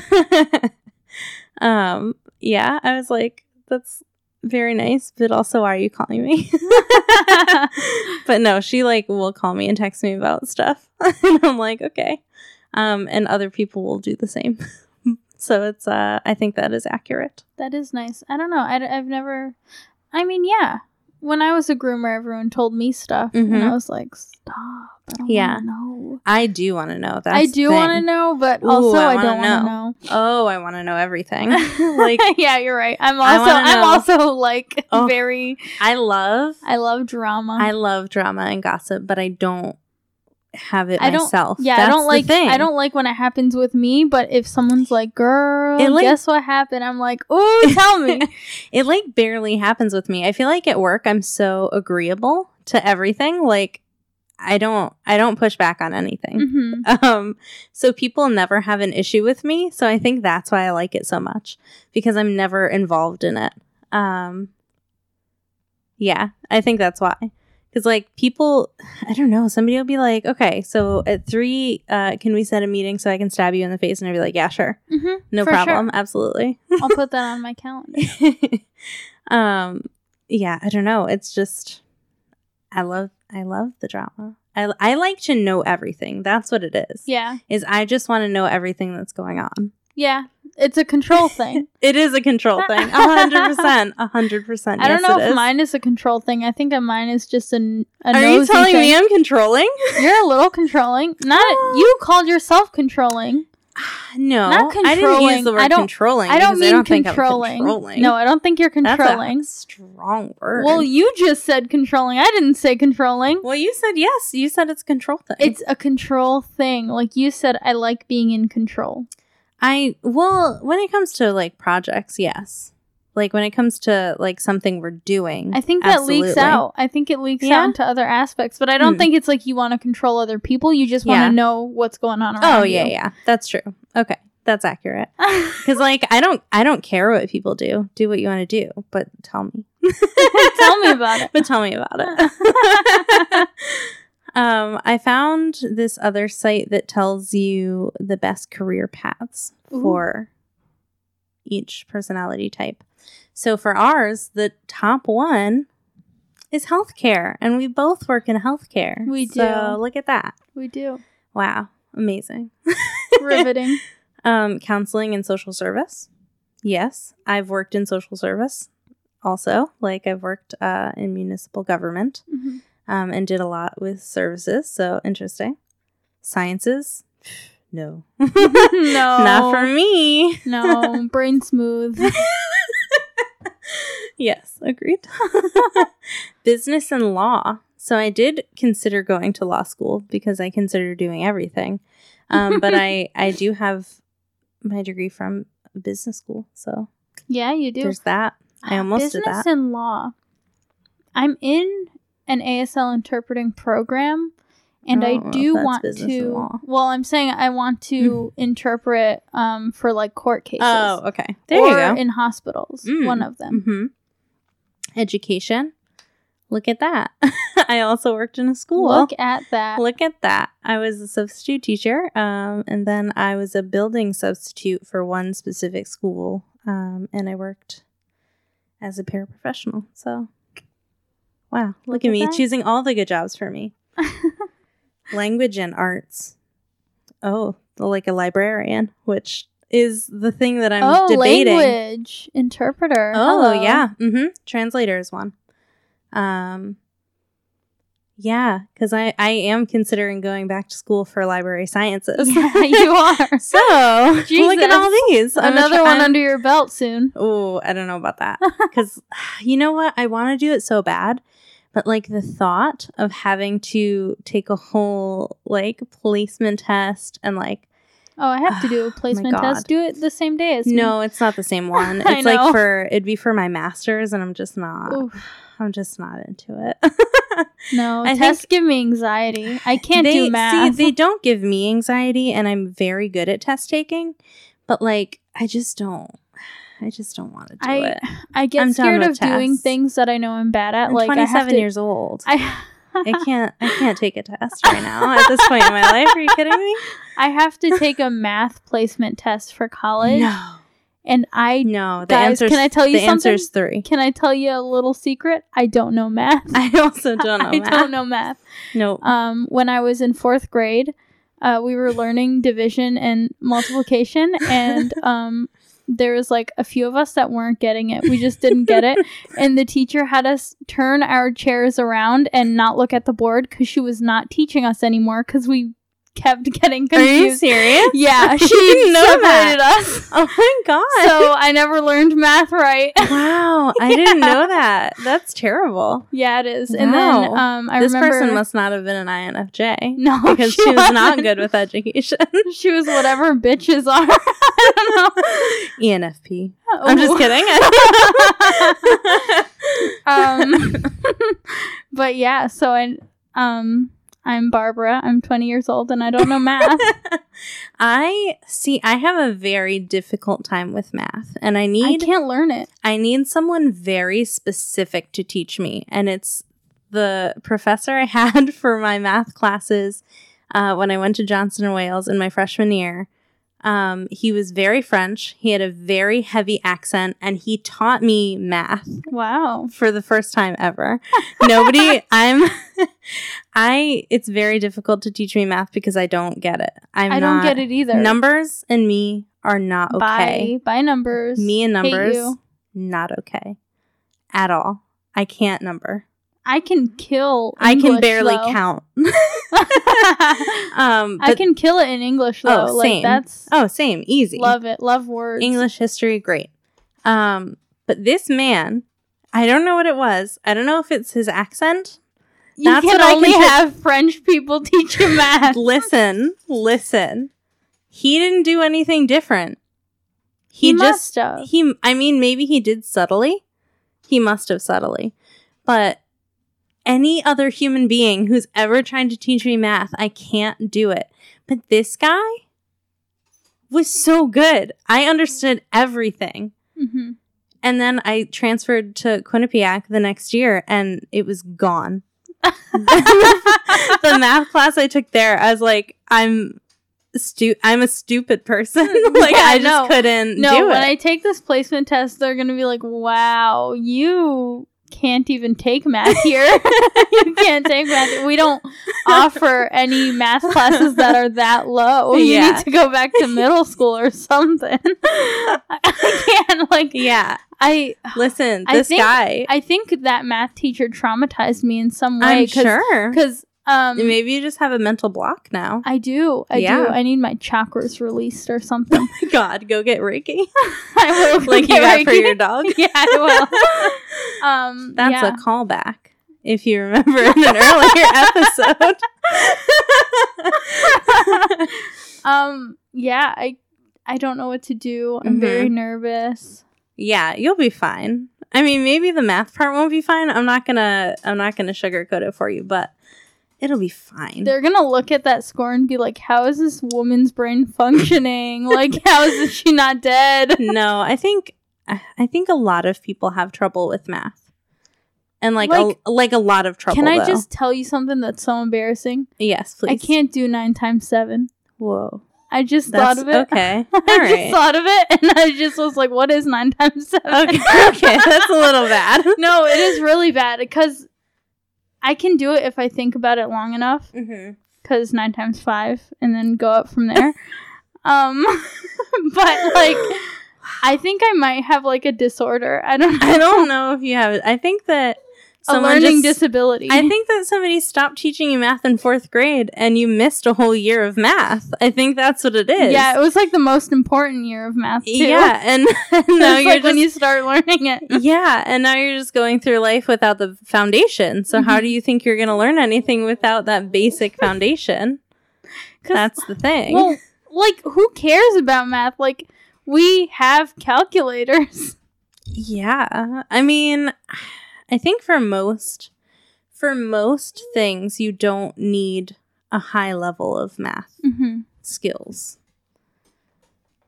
um, yeah, I was like, "That's very nice," but also, why are you calling me? but no, she like will call me and text me about stuff, and I'm like, okay. Um, and other people will do the same. so it's uh, I think that is accurate. that is nice. I don't know. I, have never. I mean, yeah. When I was a groomer, everyone told me stuff, and Mhm. I was like, "Stop! I Yeah. want know." I do want to know. That's I do want to know, but Ooh, also I I, don't want to know. Oh, I want to know everything. like yeah, you're right. I'm also I'm also like Oh. very I love, I love drama. I love drama and gossip, but I don't have it I don't- myself. yeah, I don't like. I don't like when it happens with me, but if someone's like, "Girl, It, like- guess what happened?" I'm like, "Oh, tell me." it like barely happens with me. I feel like at work I'm so agreeable to everything. Like I don't I don't push back on anything. Mhm. Um, so people never have an issue with me. So I think that's why I like it so much because I'm never involved in it. Um, yeah, I think that's why. Because like people, I don't know, somebody will be like, okay, so at three, uh, can we set a meeting so I can stab you in the face? And I'd be like, yeah, sure, Mhm. no problem, absolutely. I'll put that on my calendar. um, yeah, I don't know. It's just, I love, I love the drama. I, I like to know everything. That's what it is Yeah. is I just want to know everything that's going on. Yeah. It's a control thing. It is a control thing. A hundred percent. A hundred percent. I don't Yes, know if is. mine is a control thing. I think mine is just a, n- a Are you telling thing. me I'm controlling? You're a little controlling. Not you ah. called yourself controlling. No, Not I didn't use the word I don't- controlling. I don't mean I don't think I'm controlling. controlling. No, I don't think you're That's controlling. a strong word. Well, you just said controlling. I didn't say controlling. well, you said yes. You said it's a control thing. It's a control thing. Like you said, I like being in control. I well, when it comes to like projects, yes. Like when it comes to like something we're doing, I think that leaks out. I think it leaks Yeah? out into other aspects, but I don't Hmm. think it's like you want to control other people. You just want to Yeah. know what's going on around Oh yeah, you. yeah, that's true. Okay, that's accurate. Because like I don't, I don't care what people do. Do what you want to do, but tell me. Tell me about it. but tell me about it. Um, I found this other site that tells you the best career paths Ooh. for each personality type. So for ours, the top one is healthcare, and we both work in healthcare. We So do. look at that! We do. Wow, amazing. Riveting. Um, counseling and social service. Yes, I've worked in social service. Also, like I've worked uh, in municipal government Mhm. Um, and did a lot with services. So interesting. Sciences, no, no. not for me. No, brain smooth. yes, agreed. Business and law. So I did consider going to law school because I consider doing everything. Um, but I I do have my degree from business school, so Yeah, you do. there's that. I almost Business did that. and law. I'm in an ASL interpreting program, and I I don't know if do want to. Well, I'm saying I want to interpret um for like court cases. Oh, okay. There or you go. in hospitals. Mm. One of them. hmm Education. Look at that. I also worked in a school. Look at that. Look at that. I was a substitute teacher, um, and then I was a building substitute for one specific school, um, and I worked as a paraprofessional. So, wow, look, Look at at me that. choosing all the good jobs for me. Language and arts. Oh, like a librarian, which is the thing that I'm oh, debating. language interpreter. Oh Hello. yeah, mm-hmm. Translator is one. Um, yeah, because I I am considering going back to school for library sciences. Yeah, you are. so look at all these. I'm Another try- one under your belt soon. Oh, I don't know about that. Because you know what? I want to do it so bad. But like the thought of having to take a whole like placement test and like Oh, I have to do Oh a placement God. test. Do it the same day as me. no, it's not the same one. It's like for it'd be for my masters and I'm just not Oof. I'm just not into it. No, I tests give me anxiety. I can't they, do math. See, they don't give me anxiety, and I'm very good at test taking, but like I just don't. I just don't want to do I it. I get I'm scared of doing things that I know I'm bad at. I'm like I have 27 to, years old. I I can't. I can't take a test right now at this point in my life. Are you kidding me? I have to take a math placement test for college, No, and I no. The Guys, answer. can I tell you the something? answer's three. can I tell you a little secret? I don't know math. I also don't know. I math. don't know math. No. Um, when I was in fourth grade, uh, we were learning division and multiplication, and um, there was like a few of us that weren't getting it. We just didn't get it, and the teacher had us turn our chairs around and not look at the board because she was not teaching us anymore because we kept getting confused. Are you serious? Yeah, she didn't know separated that. us. Oh my god. So I never learned math right. wow, I didn't know that. That's terrible. yeah, it is. And then um, I this remember person must not have been an INFJ. no because she, was not good with education. She was whatever bitches are. I don't know. ENFP. I'm just kidding. um, but yeah, so I um I'm Barbara. I'm 20 years old and I don't know math. I see I have a very difficult time with math and I I need can't learn it. I need someone very specific to teach me and it's the professor I had for my math classes uh, when I went to Johnson and Wales in my freshman year. Um, he was very French. He had a very heavy accent and he taught me math. Wow. for the first time ever. Nobody, I'm, I, it's very difficult to teach me math because I don't get it. I'm I don't get it either. Numbers and me are not okay. Bye numbers. Me and numbers, not okay at all. I can't number. I can kill. I can barely though. count. um, I can kill it in English though. Oh, like same. that's oh, same, easy. love it. Love words. English history, great. Um, but this man, I don't know what it was. I don't know if it's his accent. You That's can what I only can t- have French people teach you math. listen, listen. He didn't do anything different. he He, must just have. he I mean maybe he did subtly. He must have subtly. But any other human being who's ever tried to teach me math, I can't do it. But this guy was so good. I understood everything. Mhm. And then I transferred to Quinnipiac the next year and it was gone. the math class I took there, I was like, I'm stu- I'm a stupid person. like Yeah, I just no. couldn't No, do when it. I take this placement test, they're gonna be like, "Wow, you can't even take math here. you can't take math. We don't offer any math classes that are that low. You Yeah. need to go back to middle school or something. I can't like yeah. I. Listen, I this think- guy. I think that math teacher traumatized me in some way. I'm cause, sure. Because um, Maybe you just have a mental block now. I do. I Yeah. do. I need my chakras released or something. My god, go get Reiki. I will like you got for your dog. yeah, I will. um, That's yeah. a callback. If you remember in an earlier episode. um, yeah, I I don't know what to do. I'm Mhm. very nervous. yeah, you'll be fine. I mean, maybe the math part won't be fine. I'm not gonna I'm not gonna sugarcoat it for you, but it'll be fine. They're gonna look at that score and be like, "How is this woman's brain functioning? like, how is she not dead?" no, I think I think a lot of people have trouble with math. And like Like- a, like a lot of trouble. Can I though. just tell you something that's so embarrassing? Yes, please. I can't do nine times seven. Whoa. I just That's thought of it. okay. I All just thought of it, and I just was like, "What is nine times seven? Okay, okay, that's a little bad. no, it is really bad because I can do it if I think about it long enough. Mm-hmm. because nine times five and then go up from there um but like i think i might have like a disorder i don't I don't know if you have it. I think that a learning just- disability I think that somebody stopped teaching you math in fourth grade and you missed a whole year of math. I think that's what it is. yeah it was like the most important year of math too Yeah, and, and now like you're just when you start learning it yeah, and now you're just going through life without the foundation. So how Mhm. do you think you're going to learn anything without that basic foundation? That's the thing. well like who cares about math like we have calculators Yeah. I mean, I think for most for most things you don't need a high level of math mm-hmm. skills.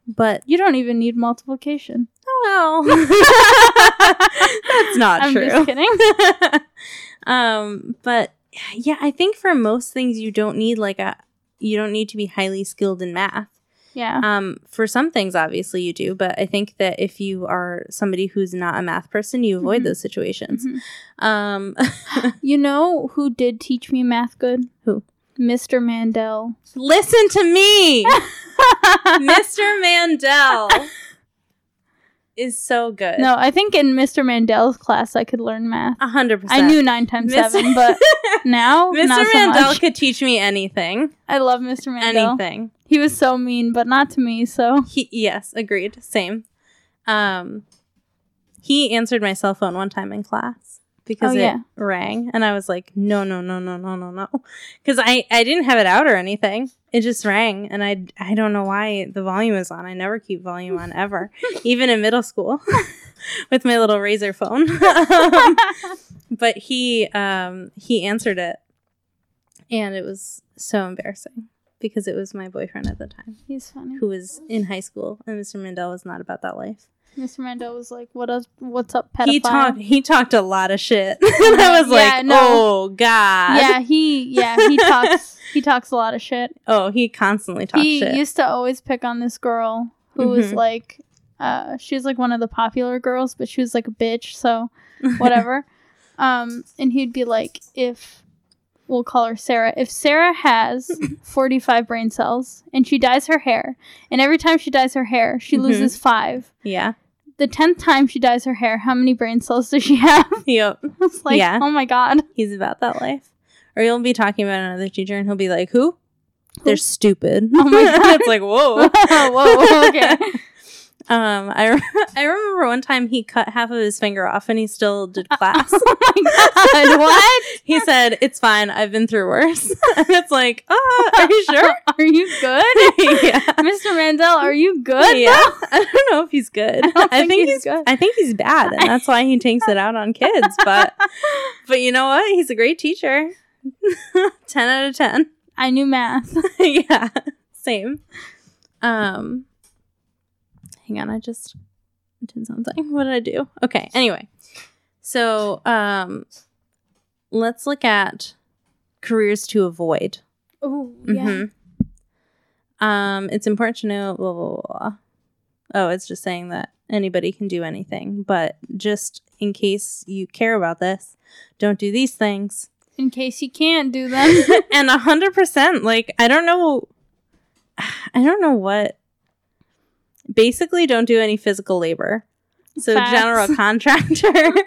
But you don't even need multiplication Oh well, that's not true. i'm just kidding um, but yeah, I think for most things you don't need like a you don't need to be highly skilled in math. Yeah Um, for some things, obviously you do, but I think that if you are somebody who's not a math person, you avoid Mhm. those situations. Mhm. Um, you know who did teach me math good Who? mr mandel listen to me, Mr. Mandel is so good. No, I think in Mr. Mandel's class I could learn math. a hundred percent. I knew nine times Mr. seven, but now Mr. so Mandel much. could teach me anything, I love Mr. Mandel. anything. He was so mean, but not to me. So He yes, agreed. Same. Um, he answered my cell phone one time in class because Oh, it yeah. rang, and I was like, no, no, no, no, no, no, no, because I I didn't have it out or anything. It just rang, and I I don't know why the volume is on. I never keep volume on ever, even in middle school, with my little Razr phone. Um, but he um he answered it and it was so embarrassing because it was my boyfriend at the time He's funny. who was in high school, and Mr. Mandel was not about that life. Mr. Mandel was like, "What up? What's up, pedophile?" He talked. He talked a lot of shit. and I was Yeah, like, no. "Oh God!" Yeah, he yeah he talks he talks a lot of shit. Oh, he constantly talks he shit. used to always pick on this girl who was Mhm. like, uh, she was like one of the popular girls, but she was like a bitch, so whatever. um, and he'd be like, if we'll call her Sarah, if Sarah has 45 brain cells and she dyes her hair, and every time she dyes her hair, she Mhm. loses five. yeah. The tenth time she dyes her hair, how many brain cells does she have? Yep. it's like, Yeah. oh my god. He's about that life. Or you'll be talking about another teacher, and he'll be like, "Who? They're stupid." Oh my God. it's like, whoa. Whoa, okay. Um, I re- I remember one time he cut half of his finger off, and he still did class. oh my god. What? he said, "It's fine. I've been through worse." and it's like, oh, are you sure? Are you good? yeah. Mr. Mandel, are you good? Yeah, I don't know if he's good. I don't think he's he's good. I think he's bad, and that's why he takes it out on kids. But but you know what? He's a great teacher. ten out of ten. I knew math. yeah, same. Um, hang on, I just did something. What did I do? Okay. Anyway, so um, let's look at careers to avoid. Oh, yeah. Mhm. Um, it's important to know. Blah, blah, blah. Oh, it's just saying that anybody can do anything, but just in case you care about this, don't do these things. In case you can't do them. and a hundred percent, like I don't know, I don't know what. Basically, don't do any physical labor. So Facts. general contractor.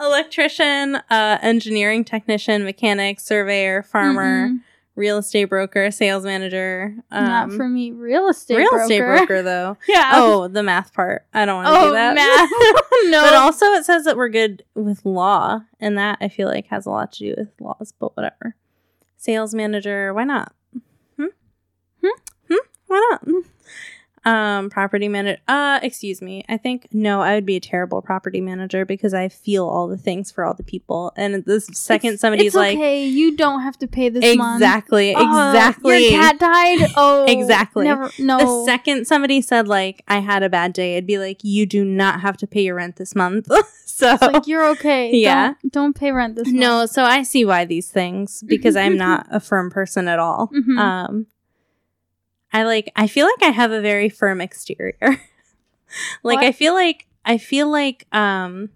Electrician, uh, engineering technician, mechanic, surveyor, farmer, Mm-mm. real estate broker, sales manager. Um, Not for me. Real estate real broker. estate broker, though. Yeah. Oh, the math part. I don't want to Oh, do that. math. no. But also, it says that we're good with law, and that I feel like has a lot to do with laws. But whatever. Sales manager, why not? Hmm. Hmm? Hmm. Why not? Um, property manager. Uh, excuse me. I think no, I would be a terrible property manager because I feel all the things for all the people. And the second It's- somebody's it's like, okay, you don't have to pay this month. exactly, Oh, exactly. Your cat died. Oh, Exactly. Never. No. the second somebody said like I had a bad day, I'd be like, you do not have to pay your rent this month. so it's like you're okay. Yeah. Don't, don't pay rent this month. No, so I see why these things because I'm not a firm person at all. Mhm. Um I like I feel like I have a very firm exterior. like What? I feel like I feel like um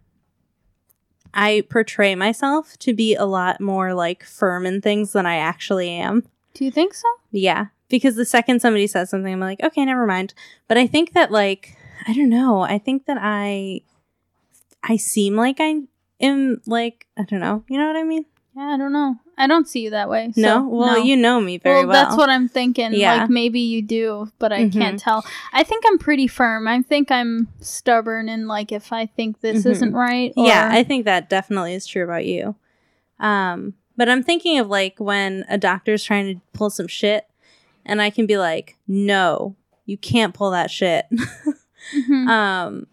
I portray myself to be a lot more like firm in things than I actually am. Do you think so? Yeah, because the second somebody says something I'm like, "Okay, never mind." But I think that like I don't know. I think that I I seem like I am like I don't know. You know what I mean? Yeah, I don't know. I don't see you that way. so, no, well, no. you know me very well. that's what I'm thinking. Yeah. Like maybe you do, but I Mhm. can't tell. I think I'm pretty firm. I think I'm stubborn and like if I think this Mhm. isn't right. yeah, I think that definitely is true about you. Um, but I'm thinking of like when a doctor's trying to pull some shit, and I can be like, "No, you can't pull that shit." Mhm. um,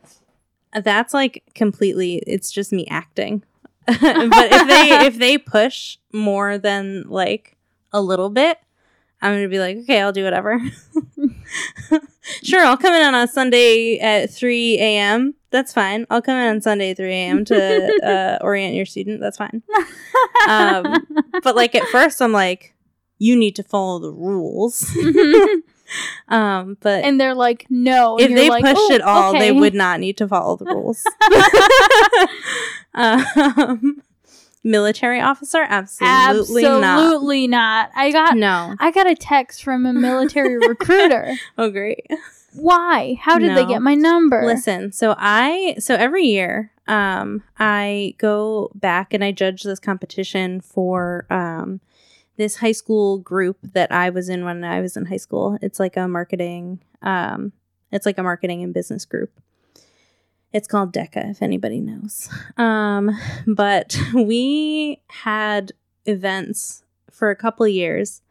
that's like completely. It's just me acting. but if they if they push more than like a little bit, I'm gonna be like, okay, I'll do whatever. sure, I'll come in on a Sunday at 3 a.m. That's fine. I'll come in on Sunday at 3 a.m. to uh, orient your student. That's fine. Um, but like at first, I'm like, you need to follow the rules. Um, but and they're like, no. If they like, pushed "Oh, it all, they would not need to follow the rules. um, military officer, absolutely, not. Absolutely not. I got No. I got a text from a military recruiter. Oh, great. Why? How did they get my number? Listen, so I so every year, um, I go back and I judge this competition for um this high school group that I was in when I was in high school. It's like a marketing, um, it's like a marketing and business group. It's called DECA, if anybody knows. Um, but we had events for a couple years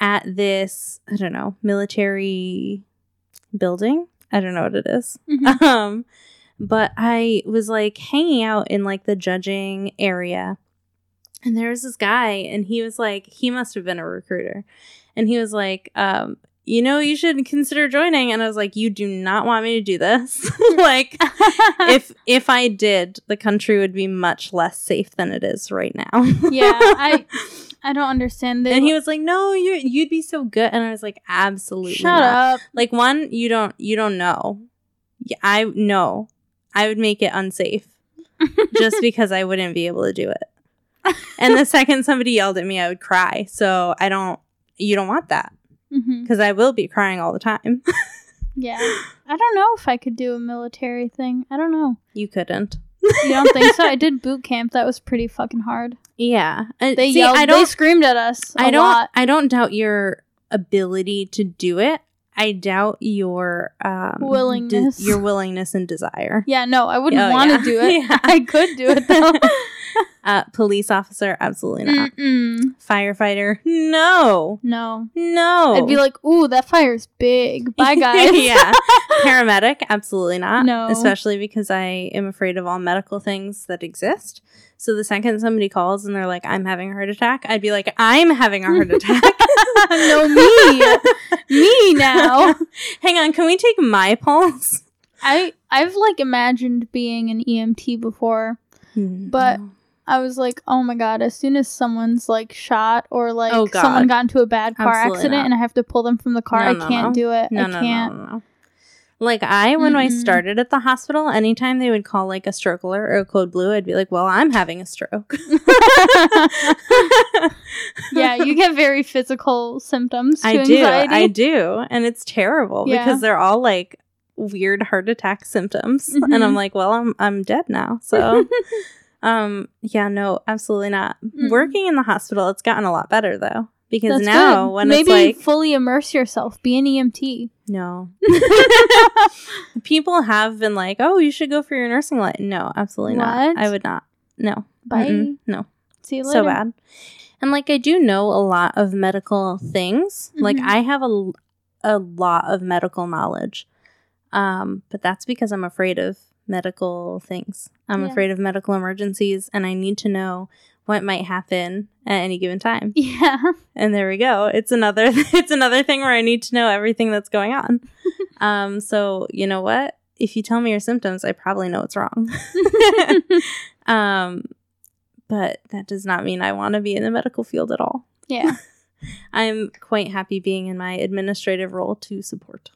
at this, I don't know, military building. I don't know what it is. Mhm. Um, But I was like hanging out in like the judging area. And there was this guy, and he was like, he must have been a recruiter. And he was like, um, you know, you should consider joining. And I was like, you do not want me to do this. like, if if I did, the country would be much less safe than it is right now. yeah, I I don't understand. this. and he was like, "No, you you'd be so good." And I was like, "Absolutely shut not." up. Like one, you don't you don't know. Yeah, I know. I would make it unsafe just because I wouldn't be able to do it. And the second somebody yelled at me, I would cry. So I don't. You don't want that because I will be crying all the time. Yeah, I don't know if I could do a military thing. I don't know. you couldn't. You don't think so? I did boot camp. That was pretty fucking hard. Yeah. Uh, They see, yelled. I they don't. screamed at us. I I don't. Lot. I don't doubt your ability to do it. I doubt your um, Willingness. your willingness and desire. Yeah, no, I wouldn't Oh, want to yeah. do it. Yeah. I could do it though. Uh, police officer, absolutely not. Mm-mm. Firefighter, no, No, no. I'd be like, "Ooh, that fire's big." Bye, guys. yeah. Paramedic, absolutely not. No. especially because I am afraid of all medical things that exist. So the second somebody calls and they're like, "I'm having a heart attack," I'd be like, "I'm having a heart attack." no, me, me now. Hang on, can we take my pulse? I I've like imagined being an EMT before. But- I was like, oh my god, as soon as someone's like shot or like Oh, someone got into a bad car Absolutely accident not. and I have to pull them from the car, No, I can't no. do it. no, I no, can't. no, no, no. Like I, when I Mm-mm. started at the hospital, anytime they would call like a stroke alert or a code blue, I'd be like, "Well, I'm having a stroke." yeah, you get very physical symptoms to I do. anxiety. I do. And it's terrible Yeah. because they're all like weird heart attack symptoms. Mhm. And I'm like, well, I'm I'm dead now. So um yeah, no, absolutely not. Mm. Working in the hospital, it's gotten a lot better though. Because That's now good. when maybe it's like fully immerse yourself, be an EMT. no. People have been like, Oh, you should go for your nursing light. No, absolutely not. I would not. No. Bye. Mm-mm. No. See you later. so bad. And like I do know a lot of medical things. Like Mhm. I have a a lot of medical knowledge. Um, but that's because I'm afraid of medical things. I'm Yeah. afraid of medical emergencies and I need to know what might happen at any given time. Yeah. And there we go. It's another it's another thing where I need to know everything that's going on. um, so you know what? If you tell me your symptoms, I probably know what's wrong. um, but that does not mean I want to be in the medical field at all. yeah. I'm quite happy being in my administrative role to support.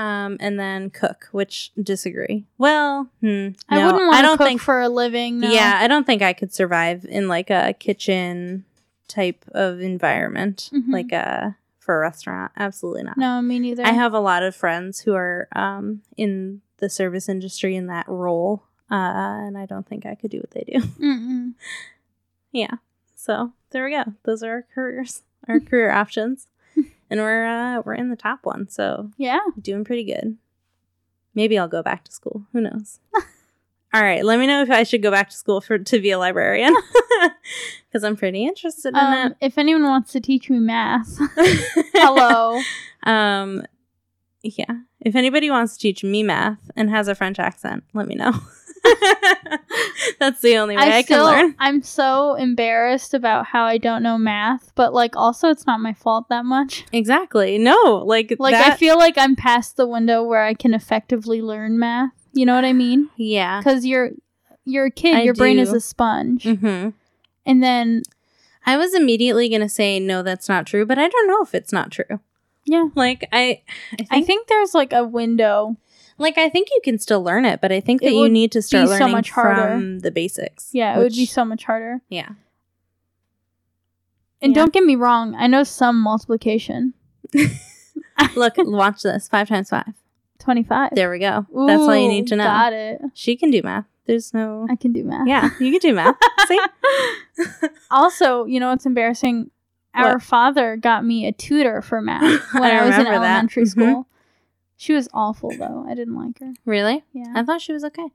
Um, and then cook, which disagree. Well, hmm, I no, wouldn't want I to don't cook think. for a living. No. Yeah, I don't think I could survive in like a kitchen type of environment, Mhm. like a for a restaurant. Absolutely not. No, me neither. I have a lot of friends who are um, in the service industry in that role, uh, and I don't think I could do what they do. Mm-mm. yeah. So there we go. Those are our careers, our career options, and we're uh, we're in the top one, so Yeah. doing pretty good. Maybe I'll go back to school. Who knows? All right, let me know if I should go back to school for to be a librarian because I'm pretty interested in Um, if anyone wants to teach me math, hello. Um, yeah. If anybody wants to teach me math and has a French accent, let me know. That's the only way I, I can learn. I'm so embarrassed about how I don't know math, but like also it's not my fault that much. Exactly. No, like Like that, I feel like I'm past the window where I can effectively learn math. You know what I mean? yeah. Because you're you're a kid, I your brain is a sponge, hmm and then I was immediately gonna say no, that's not true, but I don't know if it's not true. yeah, Like I, I think, I think there's like a window. Like I think you can still learn it, but I think It that you need to start be so learning much harder. from the basics. Yeah, it would be so much harder. yeah. And Yeah. don't get me wrong, I know some multiplication. Look, watch this. Five times five. Twenty five. There we go. That's all you need to know. Got it. She can do math. There's no. I can do math. Yeah, you can do math. See? Also, you know what's embarrassing? Our What? father got me a tutor for math when I I, was in remember that. elementary Mhm. She was awful though. I didn't like her. Really? Yeah. I thought she was okay.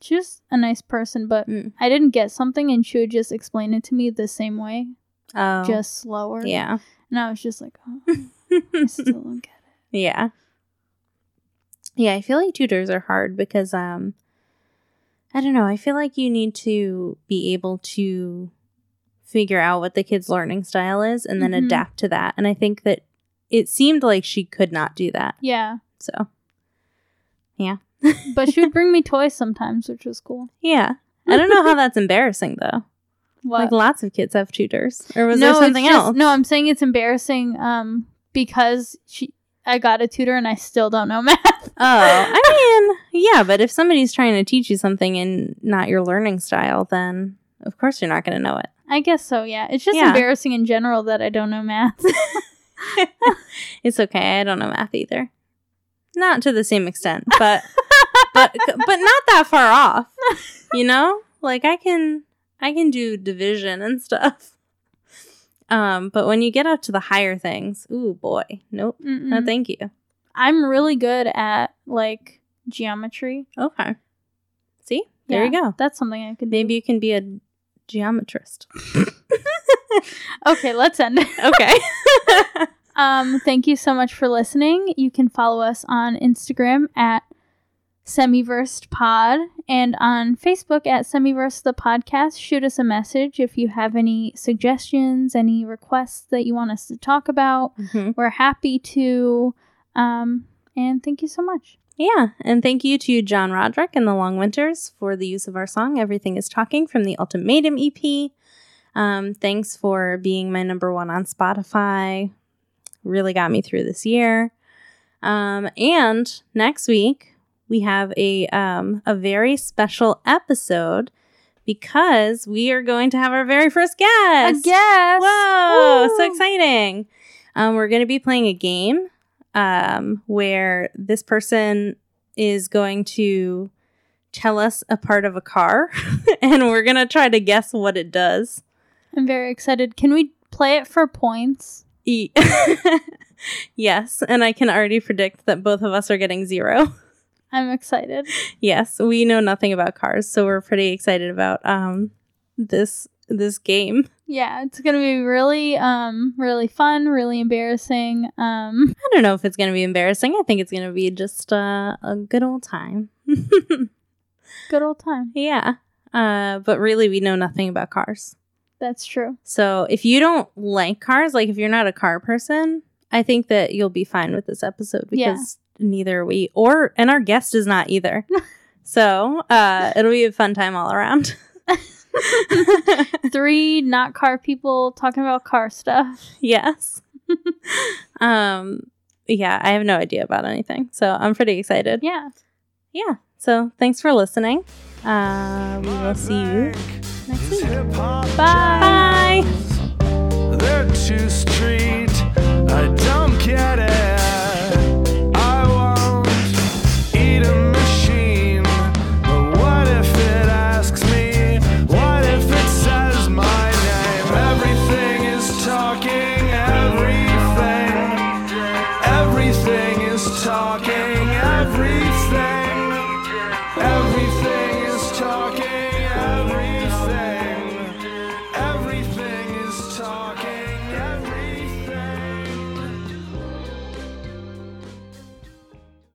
She was a nice person, but Mm. I didn't get something and she would just explain it to me the same way, Oh. just slower. Yeah. And I was just like, oh, I still don't get it. yeah. Yeah, I feel like tutors are hard because um I don't know, I feel like you need to be able to figure out what the kid's learning style is and then Mhm. adapt to that. And I think that it seemed like she could not do that. Yeah. So, yeah. But she would bring me toys sometimes, which was cool. yeah. I don't know how that's embarrassing though. What? Like lots of kids have tutors. Or was no, there something just- else? No, I'm saying it's embarrassing um because she I got a tutor and I still don't know math. Oh, I mean, yeah, but if somebody's trying to teach you something and not your learning style, then of course you're not going to know it. I guess so, yeah. It's just Yeah. embarrassing in general that I don't know math. It's okay. I don't know math either. Not to the same extent, but but but not that far off. You know? Like I can I can do division and stuff. Um, but when you get up to the higher things, ooh boy, nope. No, Mm-mm. thank you. I'm really good at like geometry. Okay. See? There you go. That's something I could do. Maybe you can be a geometrist. Okay, let's end. Okay. Um, thank you so much for listening. You can follow us on Instagram at Semiversed Pod and on Facebook at Semiverse the Podcast. Shoot us a message if you have any suggestions, any requests that you want us to talk about. Mhm. We're happy to. Um, and thank you so much. Yeah, and thank you to John Roderick and the Long Winters for the use of our song "Everything Is Talking" from the Ultimatum EP. Um, thanks for being my number one on Spotify. Really got me through this year. Um, and next week we have a um, a very special episode because we are going to have our very first guest. A guest! Whoa, so exciting. Um, we're going to be playing a game um, where this person is going to tell us a part of a car and we're going to try to guess what it does. I'm very excited. Can we play it for points? E- yes, and I can already predict that both of us are getting zero. I'm excited. yes, we know nothing about cars, so we're pretty excited about um, this this game. Yeah, it's gonna be really, um, really fun, really embarrassing. Um, I don't know if it's going to be embarrassing. I think it's going to be just uh, a good old time. good old time. yeah. Uh, but really, we know nothing about cars. That's true. So if you don't like cars, like if you're not a car person, I think that you'll be fine with this episode Yeah. because neither are we, or and our guest is not either. so uh, it'll be a fun time all around. Three not car people talking about car stuff. yes. um. Yeah, I have no idea about anything, so I'm pretty excited. Yeah. yeah. So thanks for listening. Uh, we will see you next week. Bye. Bye. They're too street. I don't get it.